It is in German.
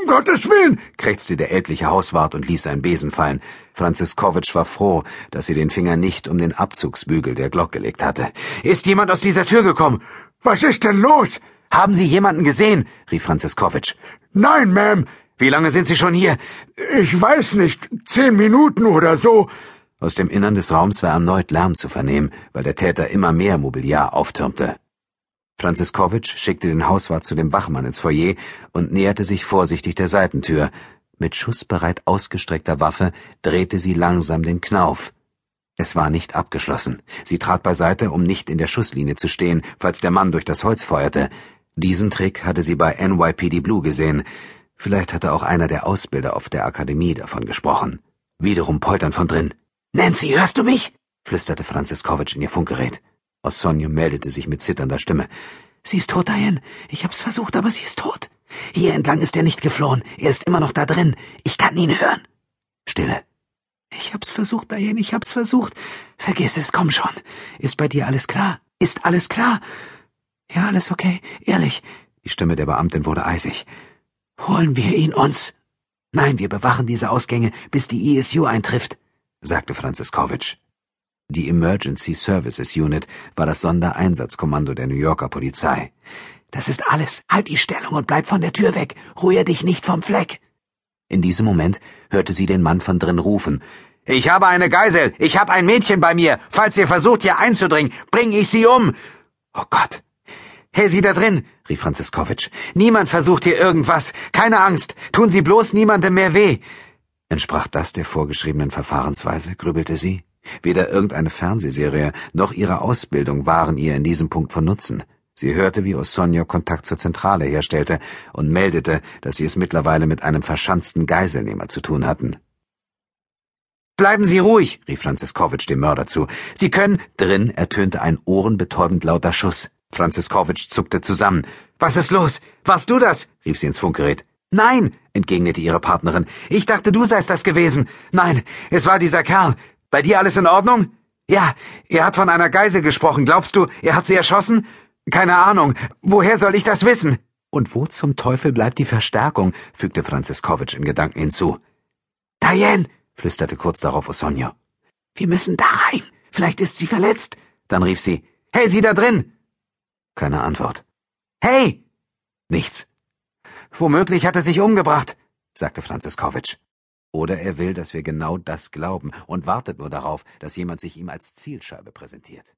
Um Gottes Willen! krächzte der ältliche Hauswart und ließ seinen Besen fallen. Franziskowitsch war froh, dass sie den Finger nicht um den Abzugsbügel der Glock gelegt hatte. Ist jemand aus dieser Tür gekommen? Was ist denn los? Haben Sie jemanden gesehen? rief Franziskowitsch. Nein, Ma'am. Wie lange sind Sie schon hier? Ich weiß nicht. Zehn Minuten oder so. Aus dem Innern des Raums war erneut Lärm zu vernehmen, weil der Täter immer mehr Mobiliar auftürmte. Franziskowitsch schickte den Hauswart zu dem Wachmann ins Foyer und näherte sich vorsichtig der Seitentür. Mit schussbereit ausgestreckter Waffe drehte sie langsam den Knauf. Es war nicht abgeschlossen. Sie trat beiseite, um nicht in der Schusslinie zu stehen, falls der Mann durch das Holz feuerte. Diesen Trick hatte sie bei NYPD Blue gesehen. Vielleicht hatte auch einer der Ausbilder auf der Akademie davon gesprochen. Wiederum poltern von drin. Nancy, hörst du mich? flüsterte Franziskowitsch in ihr Funkgerät. Osonio meldete sich mit zitternder Stimme. Sie ist tot, Diane. Ich hab's versucht, aber sie ist tot. Hier entlang ist er nicht geflohen. Er ist immer noch da drin. Ich kann ihn hören. Stille. Ich hab's versucht, Diane, ich hab's versucht. Vergiss es, komm schon. Ist bei dir alles klar? Ist alles klar? Ja, alles okay, ehrlich. Die Stimme der Beamtin wurde eisig. Holen wir ihn uns? Nein, wir bewachen diese Ausgänge, bis die ESU eintrifft, sagte Franziskowitsch. Die Emergency Services Unit war das Sondereinsatzkommando der New Yorker Polizei. Das ist alles. Halt die Stellung und bleib von der Tür weg. Rühr dich nicht vom Fleck. In diesem Moment hörte sie den Mann von drin rufen. Ich habe eine Geisel. Ich habe ein Mädchen bei mir. Falls ihr versucht, hier einzudringen, bring ich sie um. Oh Gott. Hey, Sie da drin, rief Franziskowitsch. Niemand versucht hier irgendwas. Keine Angst. Tun Sie bloß niemandem mehr weh. Entsprach das der vorgeschriebenen Verfahrensweise, grübelte sie. Weder irgendeine Fernsehserie noch ihre Ausbildung waren ihr in diesem Punkt von Nutzen. Sie hörte, wie Osonio Kontakt zur Zentrale herstellte und meldete, dass sie es mittlerweile mit einem verschanzten Geiselnehmer zu tun hatten. Bleiben Sie ruhig, rief Franziskowitsch dem Mörder zu. Sie können. Drin ertönte ein ohrenbetäubend lauter Schuss. Franziskowitsch zuckte zusammen. Was ist los? Warst du das? rief sie ins Funkgerät. Nein, entgegnete ihre Partnerin. Ich dachte, du seist das gewesen. Nein, es war dieser Kerl. Bei dir alles in Ordnung? Ja, er hat von einer Geisel gesprochen. Glaubst du, er hat sie erschossen? Keine Ahnung. Woher soll ich das wissen? Und wo zum Teufel bleibt die Verstärkung? fügte Franziskowitsch in Gedanken hinzu. Diane, flüsterte kurz darauf Osonja. Wir müssen da rein. Vielleicht ist sie verletzt. Dann rief sie. Hey, sie da drin! Keine Antwort. Hey! Nichts. Womöglich hat er sich umgebracht, sagte Franziskowitsch. Oder er will, dass wir genau das glauben und wartet nur darauf, dass jemand sich ihm als Zielscheibe präsentiert.